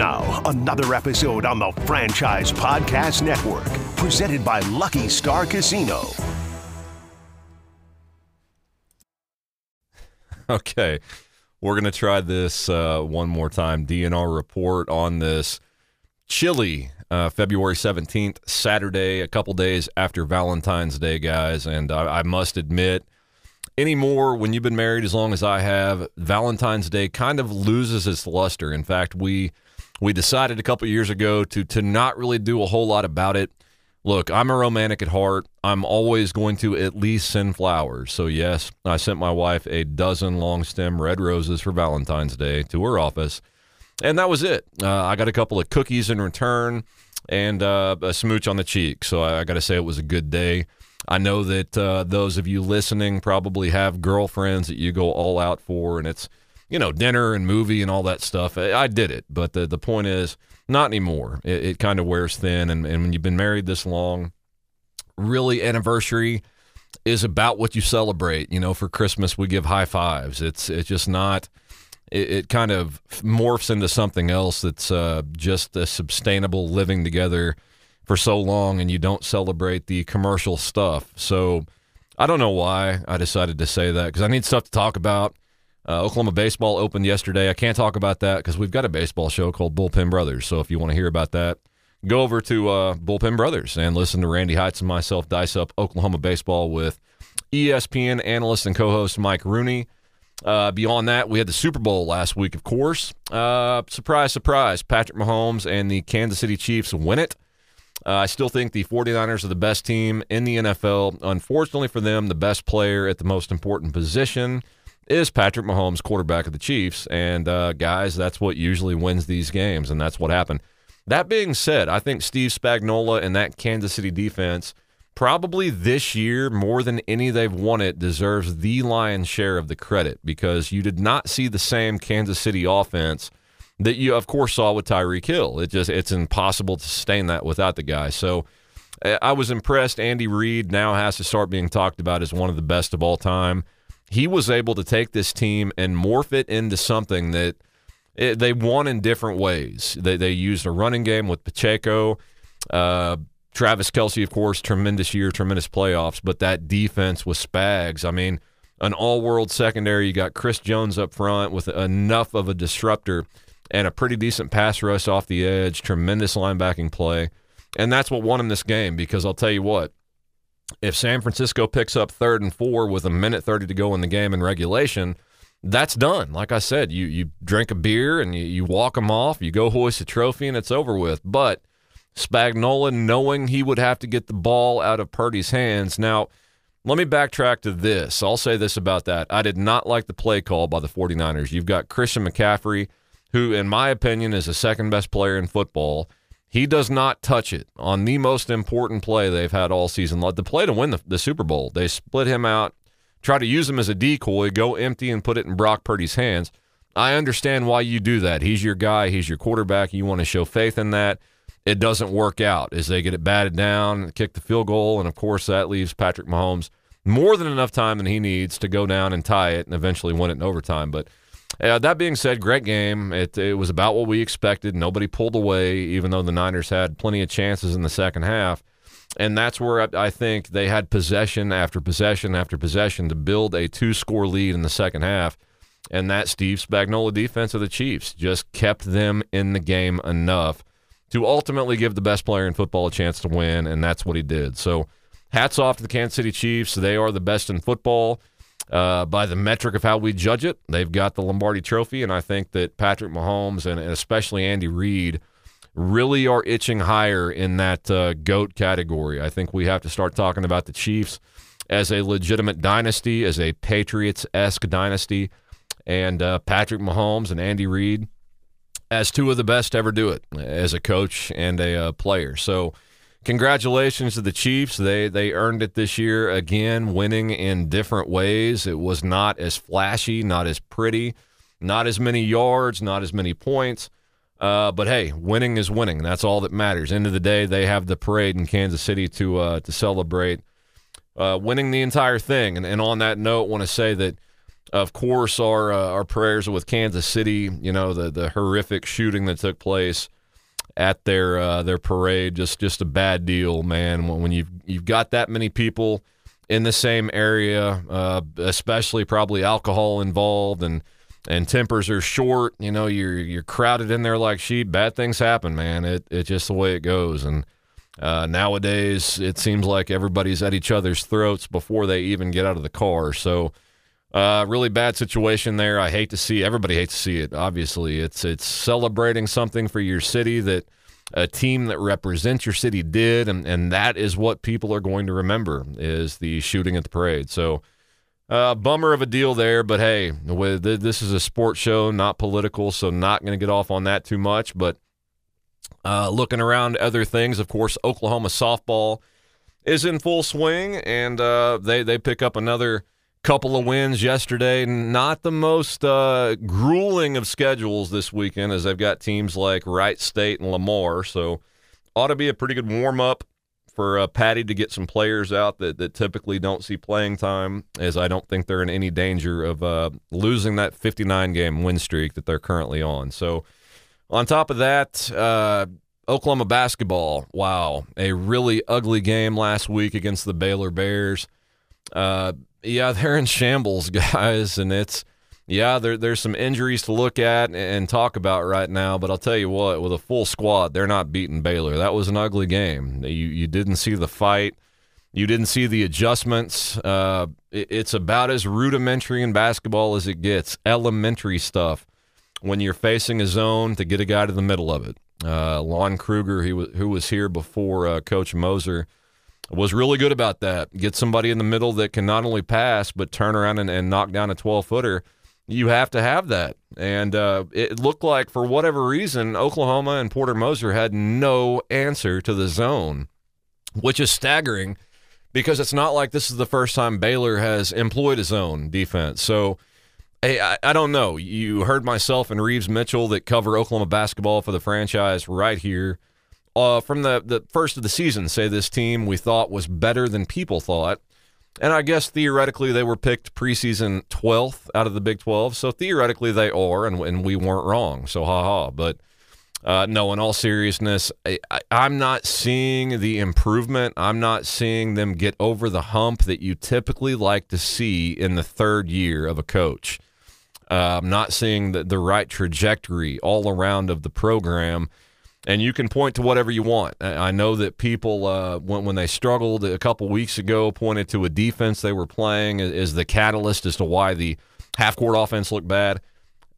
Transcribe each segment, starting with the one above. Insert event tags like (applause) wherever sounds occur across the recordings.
Now, another episode on the Franchise Podcast Network, presented by Lucky Star Casino. (laughs) Okay, we're going to try this uh, one more time. DNR report on this chilly uh, February 17th, Saturday, a couple days after Valentine's Day, guys. And I, I must admit, anymore when you've been married as long as I have, Valentine's Day kind of loses its luster. In fact, we we decided a couple years ago to to not really do a whole lot about it. Look, I'm a romantic at heart. I'm always going to at least send flowers. So, yes, I sent my wife a dozen long stem red roses for Valentine's Day to her office. And that was it. Uh, I got a couple of cookies in return and uh, a smooch on the cheek. So, I, I got to say it was a good day. I know that uh, those of you listening probably have girlfriends that you go all out for, and it's, you know, dinner and movie and all that stuff. I, did it. But the, the point is, not anymore. It, it kind of wears thin. And, and when you've been married this long, really, anniversary is about what you celebrate. You know, for Christmas, we give high fives. It's, it's just not, it, it kind of morphs into something else that's uh, just a sustainable living together for so long and you don't celebrate the commercial stuff. So I don't know why I decided to say that because I need stuff to talk about. Uh, Oklahoma baseball opened yesterday. I can't talk about that because we've got a baseball show called Bullpen Brothers. So if you want to hear about that, go over to uh, Bullpen Brothers and listen to Randy Heights and myself dice up Oklahoma baseball with ESPN analyst and co-host Mike Rooney. Uh, beyond that, we had the Super Bowl last week, of course. Uh, surprise, surprise. Patrick Mahomes and the Kansas City Chiefs win it. Uh, I still think the 49ers are the best team in the NFL. Unfortunately for them, the best player at the most important position is Patrick Mahomes, quarterback of the Chiefs. And uh, guys, that's what usually wins these games, and that's what happened. That being said, I think Steve Spagnuolo and that Kansas City defense probably this year more than any they've won it deserves the lion's share of the credit because you did not see the same Kansas City offense that you of course saw with Tyreek Hill. It just it's impossible to sustain that without the guy. So I was impressed. Andy Reid now has to start being talked about as one of the best of all time he was able to take this team and morph it into something that it, they won in different ways. They, they used a running game with Pacheco. Uh, Travis Kelce, of course, tremendous year, tremendous playoffs, but that defense was Spags. I mean, an all world secondary. You got Chris Jones up front with enough of a disruptor and a pretty decent pass rush off the edge, tremendous linebacking play. And that's what won him this game because I'll tell you what, if San Francisco picks up third and four with a minute 30 to go in the game in regulation, that's done. Like I said, you you drink a beer and you, you walk them off, you go hoist a trophy, and it's over with. But Spagnuolo, knowing he would have to get the ball out of Purdy's hands. Now, let me backtrack to this. I'll say this about that. I did not like the play call by the 49ers. You've got Christian McCaffrey, who, in my opinion, is the second best player in football. He does not touch it on the most important play they've had all season. The play to win the, the Super Bowl. They split him out, try to use him as a decoy, go empty and put it in Brock Purdy's hands. I understand why you do that. He's your guy, he's your quarterback. You want to show faith in that. It doesn't work out as they get it batted down, kick the field goal, and of course that leaves Patrick Mahomes more than enough time than he needs to go down and tie it and eventually win it in overtime. But uh, that being said, great game. It, it was about what we expected. Nobody pulled away, even though the Niners had plenty of chances in the second half. And that's where I, I think they had possession after possession after possession to build a two score lead in the second half. And that Steve Spagnuolo defense of the Chiefs just kept them in the game enough to ultimately give the best player in football a chance to win. And that's what he did. So hats off to the Kansas City Chiefs. They are the best in football uh, by the metric of how we judge it. They've got the Lombardi Trophy, and I think that Patrick Mahomes and, especially Andy Reid really are itching higher in that uh, GOAT category. I think we have to start talking about the Chiefs as a legitimate dynasty, as a Patriots esque dynasty, and uh, Patrick Mahomes and Andy Reid as two of the best to ever do it as a coach and a uh, player. So, congratulations to the Chiefs. They they earned it this year again, winning in different ways. It was not as flashy, not as pretty, not as many yards, not as many points. Uh, but hey, winning is winning. That's all that matters. End of the day, they have the parade in Kansas City to uh, to celebrate uh, winning the entire thing. And, and on that note, want to say that Of course, our uh, our prayers are with Kansas City. You know the the horrific shooting that took place at their uh, their parade. Just just a bad deal, man. When, you've you've got that many people in the same area, uh, especially probably alcohol involved and and tempers are short. You know, you're you're crowded in there like sheep. Bad things happen, man. It it's just the way it goes. And uh, nowadays, it seems like everybody's at each other's throats before they even get out of the car. So uh, really bad situation there. I hate to see. Everybody hates to see it. Obviously, it's it's celebrating something for your city that a team that represents your city did, and and that is what people are going to remember is the shooting at the parade. So. Uh, bummer of a deal there, but hey, with this is a sports show, not political, so not going to get off on that too much. But uh, looking around other things, of course, Oklahoma softball is in full swing, and uh, they they pick up another couple of wins yesterday. Not the most uh, grueling of schedules this weekend, as they've got teams like Wright State and Lamar. So, ought to be a pretty good warm up for uh, Patty to get some players out that, that typically don't see playing time, as I don't think they're in any danger of uh, losing that 59 game win streak that they're currently on. So, on top of that, uh, Oklahoma basketball. Wow, a really ugly game last week against the Baylor Bears. Uh, yeah, (laughs) they're in shambles, guys, and it's yeah, there, there's some injuries to look at and talk about right now. But I'll tell you what, with a full squad, they're not beating Baylor. That was an ugly game. You you didn't see the fight. You didn't see the adjustments. Uh, it, it's about as rudimentary in basketball as it gets. Elementary stuff. When you're facing a zone, to get a guy to the middle of it. Uh, Lon Kruger, he was, who was here before uh, Coach Moser was really good about that. Get somebody in the middle that can not only pass but turn around and, and knock down a 12 footer. You have to have that. And uh, it looked like, for whatever reason, Oklahoma and Porter Moser had no answer to the zone, which is staggering because it's not like this is the first time Baylor has employed a zone defense. So, hey, I, I don't know. You heard myself and Reeves Mitchell that cover Oklahoma basketball for the franchise right here uh, from the, the first of the season say this team we thought was better than people thought. And I guess theoretically they were picked preseason 12th out of the Big 12. So theoretically they are, and, and we weren't wrong. So ha ha. But uh, no, in all seriousness, I, am not seeing the improvement. I'm not seeing them get over the hump that you typically like to see in the third year of a coach. Uh, I'm not seeing the, the right trajectory all around of the program and you can point to whatever you want. I know that people, uh, when, when they struggled a couple weeks ago, pointed to a defense they were playing as the catalyst as to why the half court offense looked bad.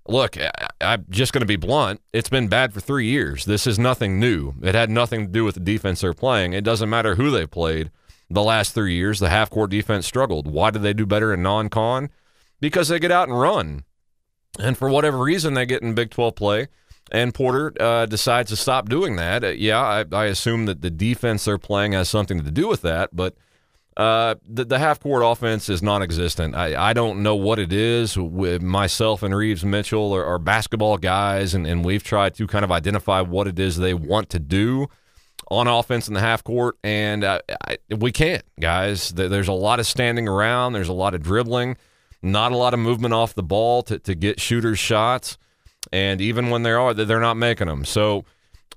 Look, I, I'm just going to be blunt. It's been bad for three years. This is nothing new. It had nothing to do with the defense they're playing. It doesn't matter who they played. The last three years, the half court defense struggled. Why did they do better in non con? Because they get out and run. And for whatever reason, they get in Big 12 play and Porter uh, decides to stop doing that. Uh, yeah, I, I, assume that the defense they're playing has something to do with that, but uh, the, the half court offense is non existent. I, I don't know what it is. With myself and Reeves Mitchell are, are basketball guys, and, and we've tried to kind of identify what it is they want to do on offense in the half court, and uh, I, we can't, guys. There's a lot of standing around, there's a lot of dribbling, not a lot of movement off the ball to, to get shooters' shots and even when they are, they're not making them. So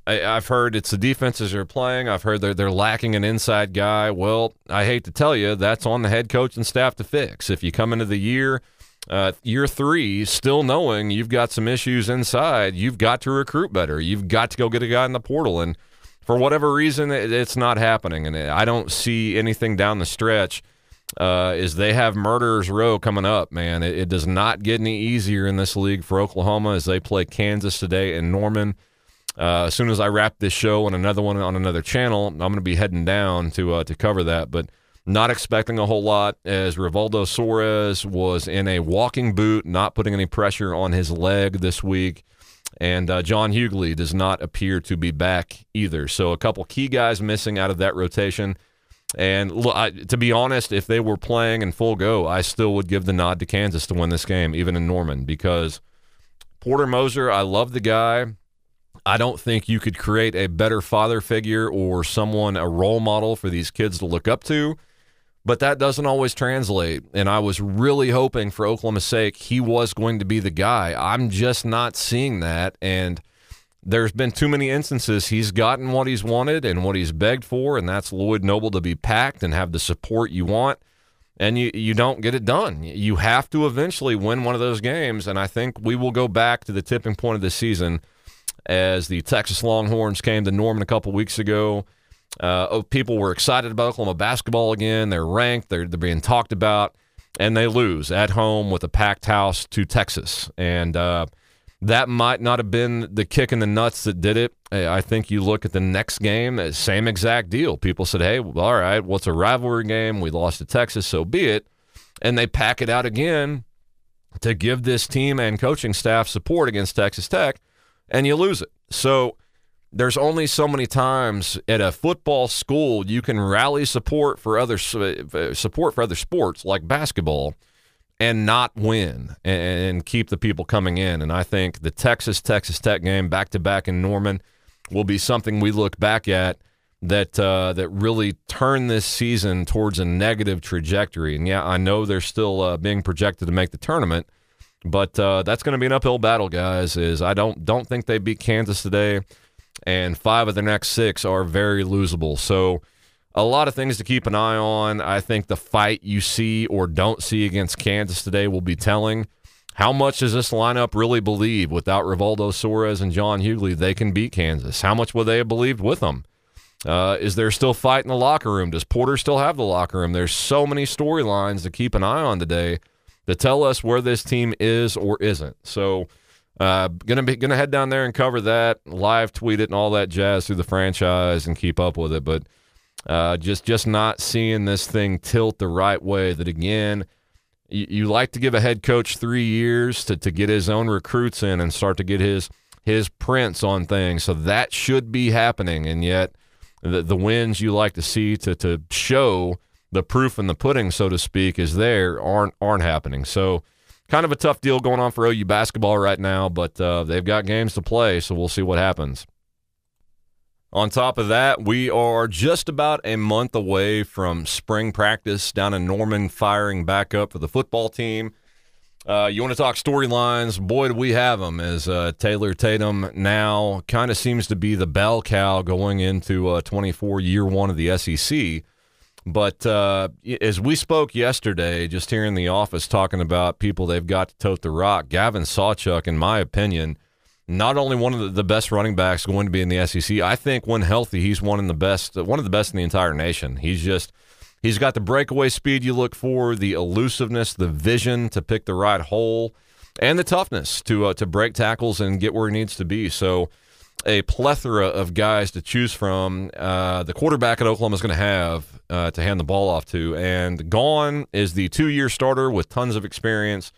I, have heard it's the defenses are playing. I've heard they're they're lacking an inside guy. Well, I hate to tell you, that's on the head coach and staff to fix. If you come into the year, uh, year three, still knowing you've got some issues inside, you've got to recruit better. You've got to go get a guy in the portal, and for whatever reason, it, it's not happening. And I don't see anything down the stretch uh, is they have Murderers Row coming up, man. It, it, does not get any easier in this league for Oklahoma as they play Kansas today in Norman. Uh, as soon as I wrap this show and another one on another channel, I'm going to be heading down to uh, to cover that. But not expecting a whole lot as Rivaldo Soares was in a walking boot, not putting any pressure on his leg this week. And uh, John Hugley does not appear to be back either. So a couple key guys missing out of that rotation. And look, I, to be honest, if they were playing in full go, I still would give the nod to Kansas to win this game, even in Norman, because Porter Moser, I love the guy. I don't think you could create a better father figure or someone, a role model for these kids to look up to. but that doesn't always translate. And I was really hoping for Oklahoma's sake he was going to be the guy. I'm just not seeing that. And there's been too many instances he's gotten what he's wanted and what he's begged for, and that's Lloyd Noble to be packed and have the support you want. And you, you don't get it done. You have to eventually win one of those games. And I think we will go back to the tipping point of the season as the Texas Longhorns came to Norman a couple weeks ago uh, oh, people were excited about Oklahoma basketball again. They're ranked. They're, they're being talked about, and they lose at home with a packed house to Texas. And uh, that might not have been the kick in the nuts that did it. I think you look at the next game, uh, same exact deal. People said, "Hey, well, all right, what's well, a rivalry game? We lost to Texas, so be it." And they pack it out again to give this team and coaching staff support against Texas Tech, and you lose it. So there's only so many times at a football school you can rally support for other uh, support for other sports like basketball and not win and keep the people coming in. And I think the Texas Texas Tech game back to back in Norman will be something we look back at that uh, that really turned this season towards a negative trajectory. And yeah, I know they're still uh, being projected to make the tournament, but uh, that's going to be an uphill battle, guys. Is I don't don't think they beat Kansas today and five of the next six are very losable. So, a lot of things to keep an eye on. I think the fight you see or don't see against Kansas today will be telling. How much does this lineup really believe without Rivaldo Soares and John Hugley they can beat Kansas? How much would they have believed with them? Uh, is there still fight in the locker room? Does Porter still have the locker room? There's so many storylines to keep an eye on today to tell us where this team is or isn't. So, uh, gonna be gonna head down there and cover that, live tweet it and all that jazz through the franchise and keep up with it. But uh, just just not seeing this thing tilt the right way. That again, you, you like to give a head coach three years to to get his own recruits in and start to get his his prints on things. So that should be happening, and yet the the wins you like to see to to show the proof in the pudding, so to speak, is there aren't aren't happening. So kind of a tough deal going on for OU basketball right now, but uh, they've got games to play, so we'll see what happens. On top of that, we are just about a month away from spring practice down in Norman, firing back up for the football team. Uh, you want to talk storylines? Boy, do we have them. As uh, Taylor Tatum now kind of seems to be the bell cow going into uh, 24 year one of the SEC. But uh, as we spoke yesterday, just here in the office talking about people they've got to tote the rock, Gavin Sawchuk, in my opinion, not only one of the best running backs going to be in the SEC, I think when healthy, he's one of the best, one of the best in the entire nation. He's just he's got the breakaway speed you look for, the elusiveness, the vision to pick the right hole, and the toughness to uh, to break tackles and get where he needs to be. So a plethora of guys to choose from. Uh, the quarterback at Oklahoma is going to have uh, to hand the ball off to, and gone is the two-year starter with tons of experience.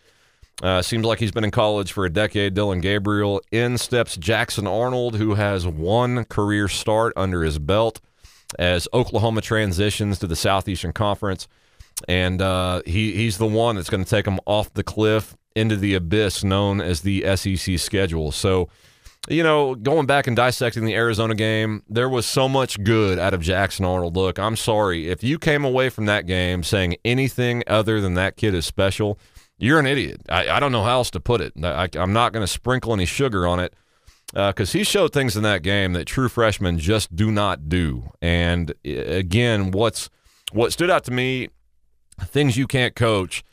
Uh, seems like he's been in college for a decade. Dillon Gabriel. In steps Jackson Arnold, who has one career start under his belt as Oklahoma transitions to the Southeastern Conference, and uh, he he's the one that's going to take them off the cliff into the abyss known as the SEC schedule. So you know, going back and dissecting the Arizona game, there was so much good out of Jackson Arnold. Look, I'm sorry. If you came away from that game saying anything other than that kid is special, you're an idiot. I, I don't know how else to put it. I, am not going to sprinkle any sugar on it because uh, he showed things in that game that true freshmen just do not do. And again, what's what stood out to me, things you can't coach.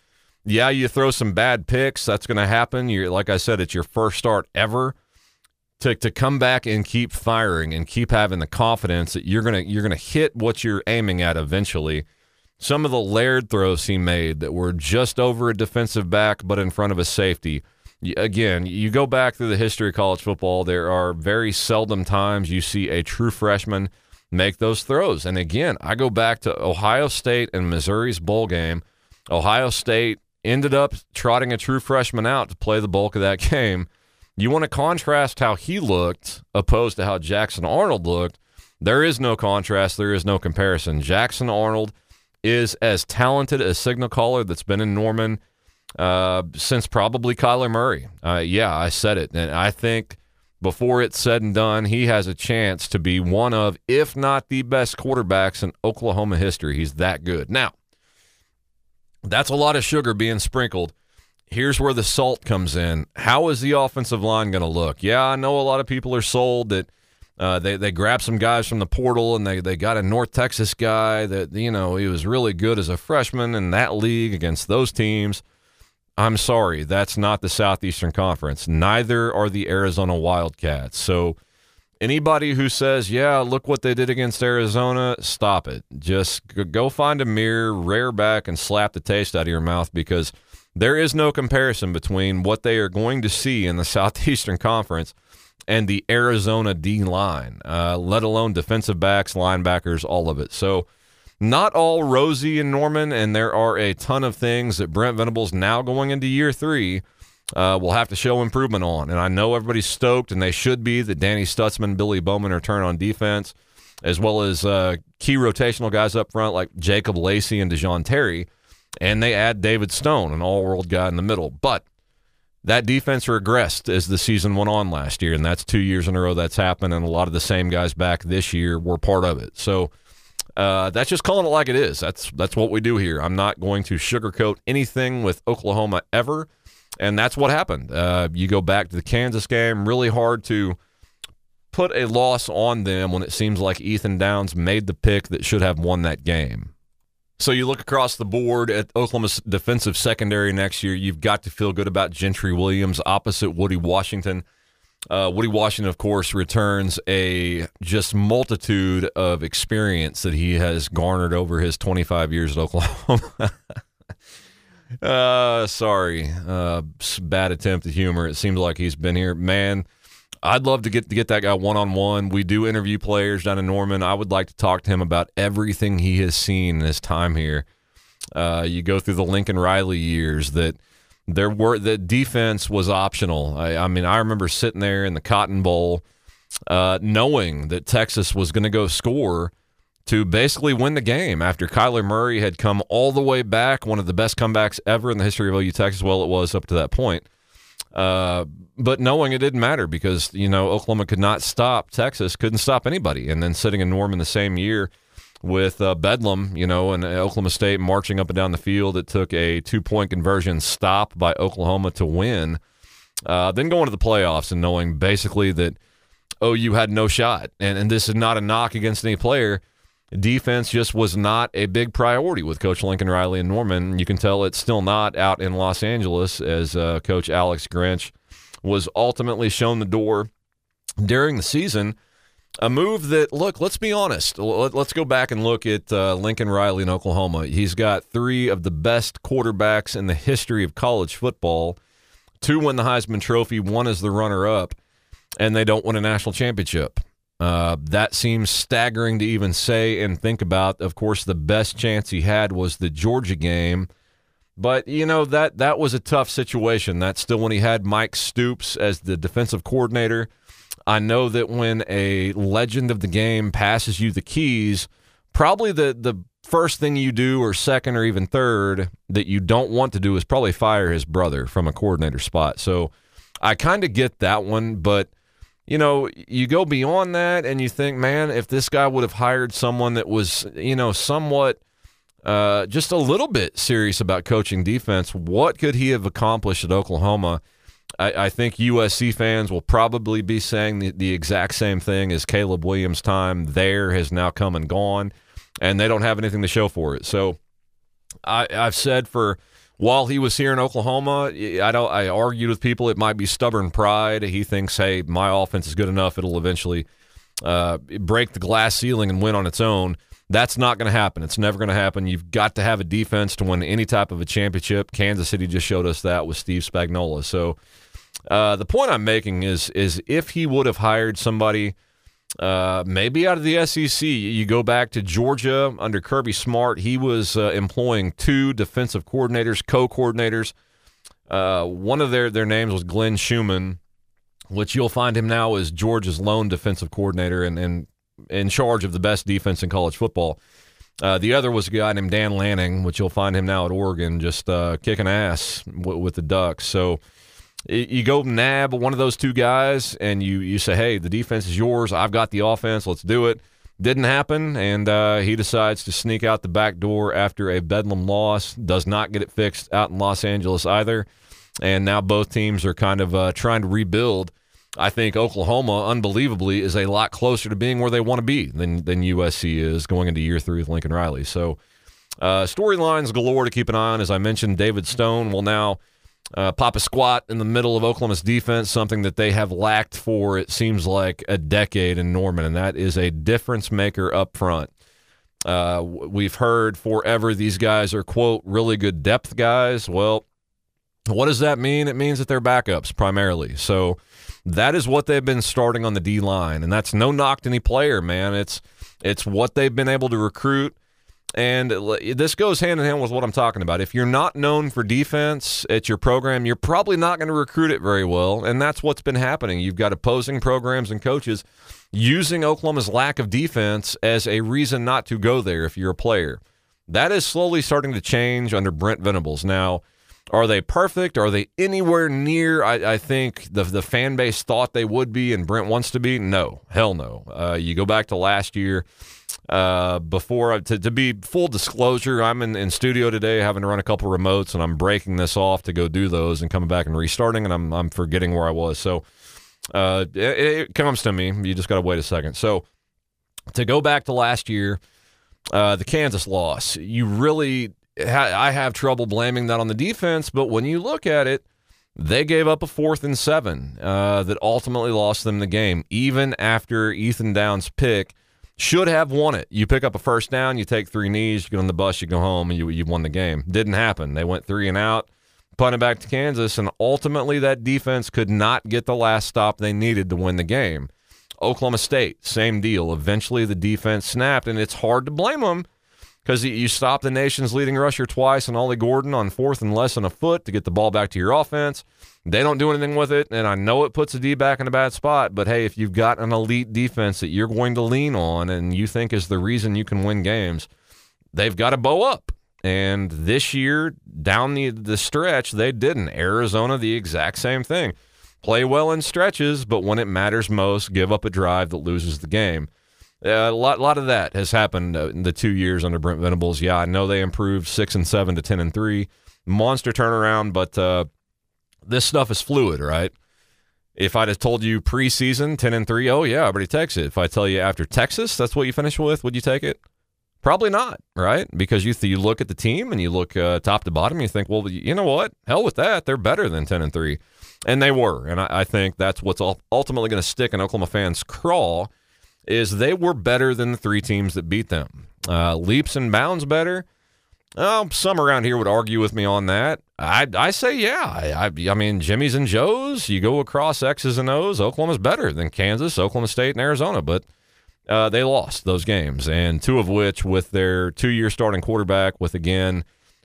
Yeah, you throw some bad picks. That's going to happen. You're like I said, it's your first start ever to, to come back and keep firing and keep having the confidence that you're gonna you're gonna hit what you're aiming at eventually. Some of the layered throws he made that were just over a defensive back but in front of a safety. Again, you go back through the history of college football, there are very seldom times you see a true freshman make those throws. And again, I go back to Ohio State and Missouri's bowl game. Ohio State ended up trotting a true freshman out to play the bulk of that (laughs) game you want to contrast how he looked opposed to how Jackson Arnold looked. There is no contrast. There is no comparison. Jackson Arnold is as talented a signal caller that's been in Norman uh, since probably Kyler Murray. Uh, yeah, I said it. And I think before it's said and done, he has a chance to be one of, if not the best quarterbacks in Oklahoma history. He's that good. Now, That's a lot of sugar being sprinkled. Here's where the salt comes in. How is the offensive line going to look? Yeah, I know a lot of people are sold that uh, they they grabbed some guys from the portal and they they got a North Texas guy that you know he was really good as a freshman in that league against those teams. I'm sorry, that's not the Southeastern Conference. Neither are the Arizona Wildcats. So anybody who says, "Yeah, look what they did against Arizona," stop it. Just go find a mirror, rear back, and slap the taste out of your mouth because there is no comparison between what they are going to see in the (laughs) Southeastern Conference and the Arizona D line, uh, let alone defensive backs, linebackers, all of it. So, not all rosy in Norman, and there are a ton of things that Brent Venables now going into year three uh, will have to show improvement on. And I know everybody's stoked, and they should be, that Danny Stutsman, Billy Bowman return on defense, as well as uh, key rotational guys up front like Jacob Lacey and Da'Jon Terry. And they add David Stone, an all world guy in the middle. But that defense regressed as the season went on last year, and that's two years in a row that's happened, and a lot of the same guys back this year were part of it. So uh, that's just calling it like it is. That's that's what we do here. I'm not going to sugarcoat anything with Oklahoma ever, and that's what happened. Uh, you go back to the Kansas game, really hard to put a loss on them when it seems like Ethan Downs made the pick that should have won that game. So you look across the board at Oklahoma's defensive secondary next year. You've got to feel good about Gentry Williams opposite Woody Washington. Uh, Woody Washington, of course, returns a just multitude of experience that he has garnered over his 25 years at Oklahoma. (laughs) uh, sorry, uh, bad attempt at humor. It seems like he's been here, man. I'd love to get to get that guy one on one. We do interview players down in Norman. I would like to talk to him about everything he has seen in his time here. Uh, you go through the Lincoln Riley years that there were the defense was optional. I, I mean, I remember sitting there in the Cotton Bowl, uh, knowing that Texas was going to go score to basically win the game after Kyler Murray had come all the way back, one of the best comebacks ever in the history of OU Texas. Well, it was up to that point. Uh, but knowing it didn't matter because you know Oklahoma could not stop Texas, couldn't stop anybody, and then sitting in Norman the same year with uh, Bedlam, you know, and Oklahoma State marching up and down the field. It took a two point conversion stop by Oklahoma to win. Uh, then going to the playoffs and knowing basically that OU had no shot, and and this is not a knock against any player. Defense just was not a big priority with Coach Lincoln Riley and Norman. You can tell it's still not out in Los Angeles as uh, Coach Alex Grinch was ultimately shown the door during the season. A move that, look, let's be honest. Let's go back and look at uh, Lincoln Riley in Oklahoma. He's got three of the best quarterbacks in the history of college football. Two win the Heisman Trophy, one is the runner up, and they don't win a national championship. Uh, that seems staggering to even say and think about. Of course, the best chance he had was the Georgia game but you know that that was a tough situation. That's still when he had Mike Stoops as the defensive coordinator. I know that when a legend of the game passes you the keys, probably the the first thing you do or second or even third that you don't want to do is probably fire his brother from a coordinator spot. So I kind of get that one, but you know, you go beyond that and you think, man, if this guy would have hired someone that was, you know, somewhat uh, just a little bit serious about coaching defense. What could he have accomplished at Oklahoma? I, I think USC fans will probably be saying the, the exact same thing as Caleb Williams' time there has now come and gone, and they don't have anything to show for it. So I, I've said for while he was here in Oklahoma, I don't. I argued with people it might be stubborn pride. He thinks, hey, my offense is good enough; it'll eventually uh, break the glass ceiling and win on its own. That's not going to happen. It's never going to happen. You've got to have a defense to win any type of a championship. Kansas City just showed us that with Steve Spagnuolo. So uh, the point I'm making is is if he would have hired somebody uh, maybe out of the SEC, you go back to Georgia under Kirby Smart. He was uh, employing two defensive coordinators, co-coordinators. Uh, one of their their names was Glenn Schumann, which you'll find him now as Georgia's lone defensive coordinator, and, and in charge of the best defense in college football. Uh, the other was a guy named Dan Lanning, which you'll find him now at Oregon, just uh, kicking ass w- with the Ducks. So you go nab one of those two guys and you, you say, hey, the defense is yours. I've got the offense. Let's do it. Didn't happen, and uh, he decides to sneak out the back door after a Bedlam loss. Does not get it fixed out in Los Angeles either. And now both teams are kind of uh, trying to rebuild. I think Oklahoma, unbelievably, is a lot closer to being where they want to be than, than USC is going into year three with Lincoln Riley. So, uh, storylines galore to keep an eye on. As I mentioned, David Stone will now uh, pop a squat in the middle of Oklahoma's defense, something that they have lacked for, it seems like, a decade in Norman, and that is a difference maker up front. Uh, we've heard forever these guys are, quote, really good depth guys. Well, what does that mean? It means that they're backups primarily. So that is what they've been starting on the D line, and that's no knock to any player, man. It's it's what they've been able to recruit and this goes hand in hand with what I'm talking about. If you're not known for defense at your program, you're probably not going to recruit it very well. And that's what's been happening. You've got opposing programs and coaches using Oklahoma's lack of defense as a reason not to go there if you're a player. That is slowly starting to change under Brent Venables. Now, are they perfect? Are they anywhere near? I, I, think the the fan base thought they would be, and Brent wants to be. No, hell no. Uh, you go back to last year uh, before to, to be full disclosure, I'm in, in studio today having to run a couple remotes and I'm breaking this off to go do those and coming back and restarting and I'm, I'm forgetting where I was. So uh, it, it comes to me. You just got to wait a second. So to go back to last year, uh, the Kansas loss, you really, I have trouble blaming that on the defense, but when you look at it, they gave up a fourth and seven uh, that ultimately lost them the game, even after Ethan Downs' pick should have won it. You pick up a first down, you take three knees, you get on the bus, you go home, and you you won the game. Didn't happen. They went three and out, punted back to Kansas, and ultimately that defense could not get the last stop they needed to win the game. Oklahoma State, same deal. Eventually the defense snapped, and it's hard to blame them because you stop the nation's leading rusher twice and Ollie Gordon on fourth and less than a foot to get the ball back to your offense. They don't do anything with it, and I know it puts a D back in a bad spot. But hey, if you've got an elite defense that you're going to lean on and you think is the reason you can win games, they've got to bow up. And this year, down the the stretch, they didn't. Arizona, the exact same thing. Play well in stretches, but when it matters most, give up a drive that loses the game. A lot, lot of that has happened uh, in the two years under Brent Venables. Yeah, I know they improved six and seven to ten and three, monster turnaround, but uh, this stuff is fluid, right? If I'd have told you preseason 10 and 3, oh, yeah, everybody takes it. If I tell you after Texas, that's what you finish with, would you take it? Probably not, right? Because you th- you look at the team and you look uh, top to bottom, and you think, well, you know what? Hell with that. They're better than 10 and 3. And they were. And I, I think that's what's ultimately going to stick in Oklahoma fans' craw is they were better than the three teams that beat them. Uh, leaps and bounds better. Oh, some around here would argue with me on that. I I say yeah. I, I, I mean Jimmy's and Joe's. You go across X's and O's. Oklahoma's better than Kansas, Oklahoma State, and Arizona, but uh, they lost those games, and two of which with their two-year starting quarterback, with again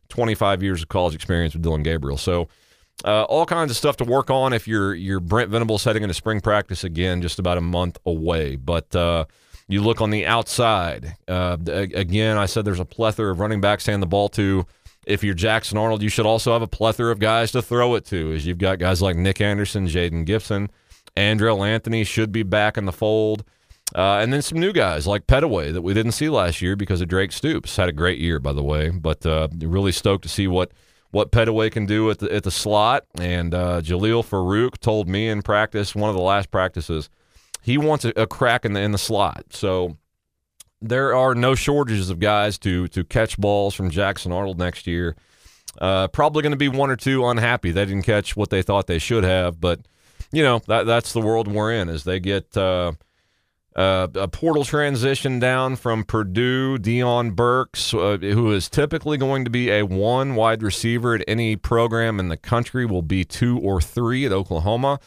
25 years of college experience with Dillon Gabriel. So. Uh, all kinds of stuff to work on if you're you're Brent Venables heading into spring practice again, just about a month away. But uh, you look on the outside. Uh, again, I said there's a plethora of running backs to hand the ball to. If you're Jackson Arnold, you should also have a plethora of guys to throw it to, as you've got guys like Nick Anderson, Jayden Gibson, Andrel Anthony should be back in the fold. Uh, and then some new guys like Pettaway that we didn't see last year because of Drake Stoops. Had a great year, by the way, but uh, really stoked to see what what Pettaway can do at the at the slot. And uh, Jalil Farooq told me in practice, one of the last practices, he wants a, a crack in the in the slot. So there are no shortages of guys to to catch balls from Jackson Arnold next year. Uh, probably going to be one or two unhappy they didn't catch what they thought they should have, but you know that that's the world we're in as they get uh, uh, a portal transition down from Purdue. Deion Burks, uh, who is typically going to be a one wide receiver at any program in the country, will be two or three at Oklahoma.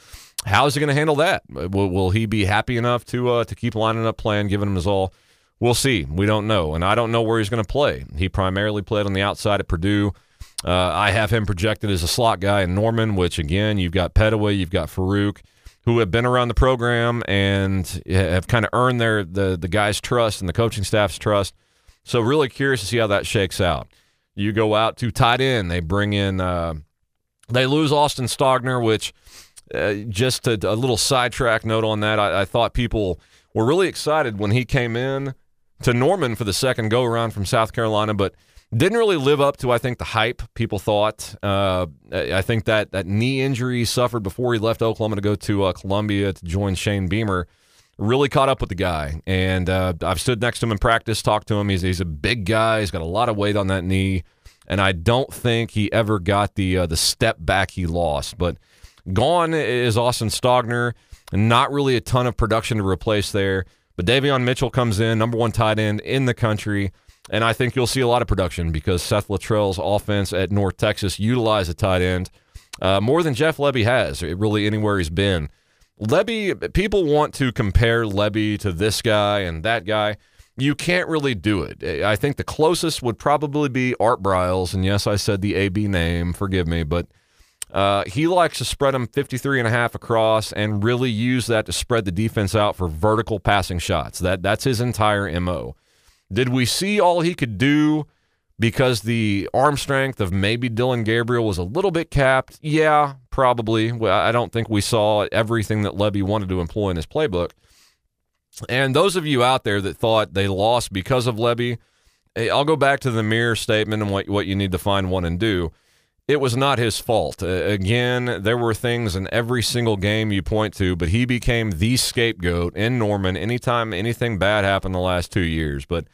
How is he going to handle that? Will, will, he be happy enough to uh, to keep lining up playing, giving him his all? We'll see. We don't know, and I don't know where he's going to play. He primarily played on the outside at Purdue. Uh, I have him projected as a slot guy in Norman, which again, you've got Pettaway, you've got Farooq, who have been around the program and have kind of earned their the the guys' trust and the coaching staff's trust. So really curious to see how that shakes out. You go out to tight end, they bring in, uh, they lose Austin Stogner, which uh, just a, a, little sidetrack note on that. I, I, thought people were really excited when he came in to Norman for the second go around from South Carolina, but didn't really live up to I think the hype people thought. Uh, I think that that knee injury he suffered before he left Oklahoma to go to uh, Columbia to join Shane Beamer really caught up with the guy. And uh, I've stood next to him in practice, talked to him. He's he's a big guy. He's got a lot of weight on that knee, and I don't think he ever got the uh, the step back he lost. But gone is Austin Stogner. And not really a ton of production to replace there. But Davion Mitchell comes in, number one tight end in the country. And I think you'll see a lot of production because Seth Littrell's offense at North Texas utilized a tight end uh, more than Jeff Lebby has, really anywhere he's been. Lebby, people want to compare Lebby to this guy and that guy. You can't really do it. I think the closest would probably be Art Briles. And yes, I said the AB name, forgive me, but uh, he likes to spread them 53 and a half across and really use that to spread the defense out for vertical passing shots. That That's his entire MO. Did we see all he could do because the arm strength of maybe Dillon Gabriel was a little bit capped? Yeah, probably. I don't think we saw everything that Lebby wanted to employ in his playbook. And those of you out there that thought they lost because of Lebby, I'll go back to the mirror statement and what, what you need to find one and do. It was not his fault. Uh, again, there were things in every single game you point to, but he became the scapegoat in Norman anytime anything bad happened the last two years. But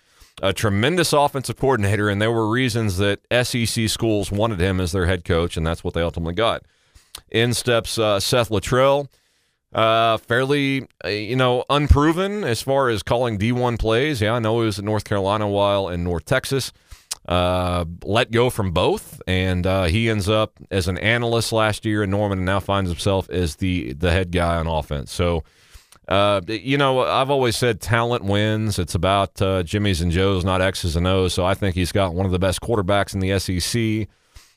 a tremendous offensive coordinator, and there were reasons that SEC schools wanted him as their head coach, and that's what they ultimately got. In steps uh, Seth Littrell, uh, fairly, uh, you know, unproven as far as calling D1 plays. Yeah, I know he was at North Carolina a while in North Texas. Uh, let go from both, and uh, he ends up as an analyst last year in Norman, and now finds himself as the the head guy on offense. So uh, you know, I've always said talent wins. It's about uh, Jimmy's and Joe's, not X's and O's. So I think he's got one of the best quarterbacks in the SEC.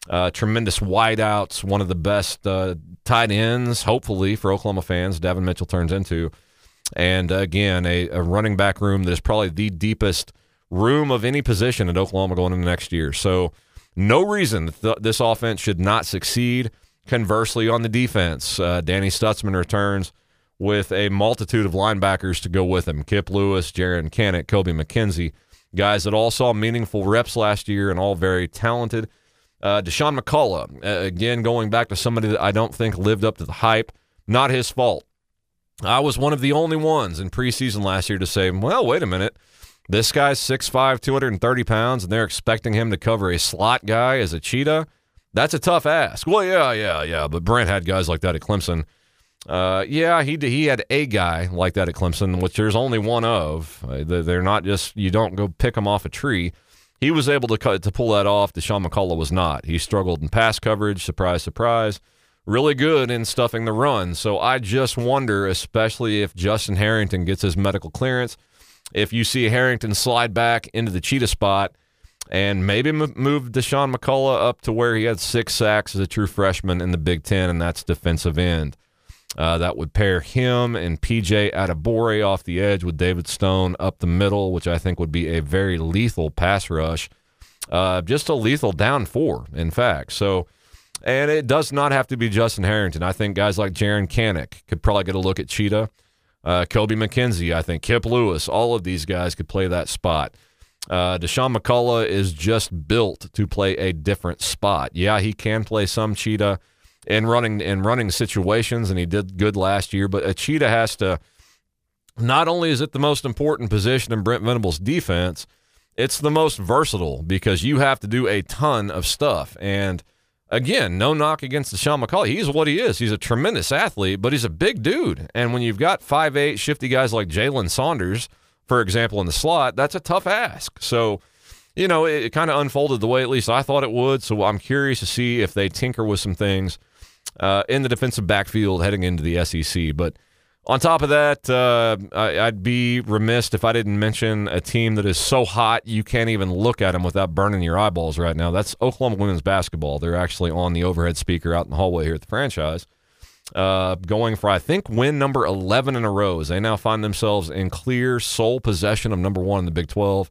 Uh, tremendous wideouts, one of the best uh, tight ends, hopefully for Oklahoma fans. Davin Mitchell turns into, and again, a, a, running back room that is probably the deepest room of any position at Oklahoma going into next year. So no reason th- this offense should not succeed. Conversely, on the defense, uh, Danny Stutsman returns with a multitude of linebackers to go with him Kip Lewis, Jaren Kanak, Kobie McKinzie, guys that all saw meaningful reps last year and all very talented. Uh, Dasan McCullough, again, going back to somebody that I don't think lived up to the hype, not his fault. I was one of the only ones in preseason last year to say, well, wait a minute. This guy's 6'5, 230 pounds, and they're expecting him to cover a slot guy as a cheetah. That's a tough ask. Well, yeah, yeah, yeah. But Brent had guys like that at Clemson uh, yeah, he he had a guy like that at Clemson, which there's only one of. Uh, they're not just you don't go pick them off a tree. He was able to cut, to pull that off. Deshaun McCullough was not. He struggled in pass coverage. Surprise, surprise. Really good in stuffing the run. So I just wonder, especially if Justin Harrington gets his medical clearance, if you see Harrington slide back into the cheetah spot and maybe move Deshaun McCullough up to where he had six sacks as a true freshman in the Big Ten, and that's defensive end. Uh, that would pair him and PJ Adebawore off the edge with David Stone up the middle, which I think would be a very lethal pass rush. Uh, just a lethal down four, in fact. So, and it does not have to be Justin Harrington. I think guys like Jaren Kanak could probably get a look at Cheetah. Uh, Kobie McKinzie, I think Kip Lewis, all of these guys could play that spot. Uh, Dasan McCullough is just built to play a different spot. Yeah, he can play some cheetah in running in running situations, and he did good last year. But a cheetah has to. Not only is it the most important position in Brent Venables' defense, it's the most versatile because you have to do a ton of stuff. And again, no knock against Dasan McCullough. He's what he is. He's a tremendous athlete, but he's a big dude. And when you've got five eight shifty guys like Jalen Saunders, for example, in the slot, that's a tough ask. So you know, it, it kind of unfolded the way at least I thought it would. So I'm curious to see if they tinker with some things uh, in the defensive backfield heading into the SEC. But on top of that, uh, I, would be remiss if I didn't mention a team that is so hot you can't even look at them without burning your eyeballs right now. That's Oklahoma women's basketball. They're actually on the overhead speaker out in the hallway here at the franchise. Uh, going for, I think, win number 11 in a row as they now find themselves in clear sole possession of number one in the Big 12.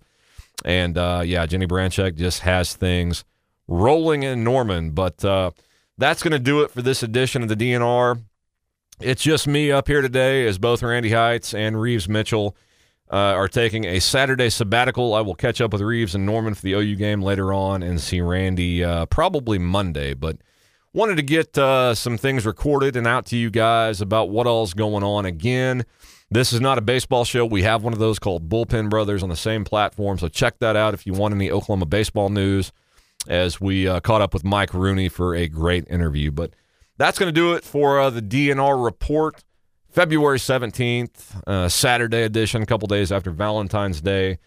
And uh, yeah, Jennie Baranczyk just has things rolling in Norman. But uh, that's going to do it for this edition of the DNR. It's just me up here today as both Randy Heights and Reeves Mitchell uh, are taking a Saturday sabbatical. I will catch up with Reeves and Norman for the OU game later on and see Randy uh, probably Monday. But wanted to get uh, some things recorded and out to you guys about what all's going on. Again, this is not a baseball show. We have one of those called Bullpen Brothers on the same platform. So check that out if you want any Oklahoma baseball news as we uh, caught up with Mike Rooney for a great interview. But that's going to do it for uh, the D&R report. February 17th, uh, Saturday edition, a couple days after Valentine's Day.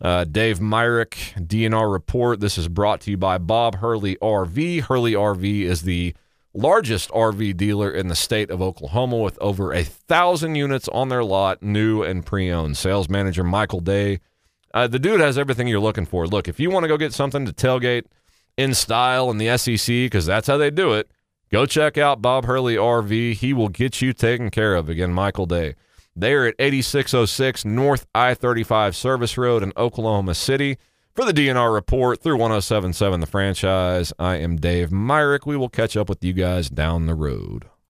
Uh, Dave Myrick, D&R Report. This is brought to you by Bob Hurley RV. Hurley RV is the largest RV dealer in the state of Oklahoma with over a thousand units on their lot, new and pre owned. Sales manager Michael Day. Uh, the dude has everything you're looking for. Look, if you want to go get something to tailgate in style in the SEC, because that's how they do it, Go check out Bob Hurley RV. He will get you taken care of. Again, Michael Day. They are at 8606 North I 35 Service Road in Oklahoma City. For the D&R report through 1077 The Franchise, I am Dave Myrick. We will catch up with you guys down the road.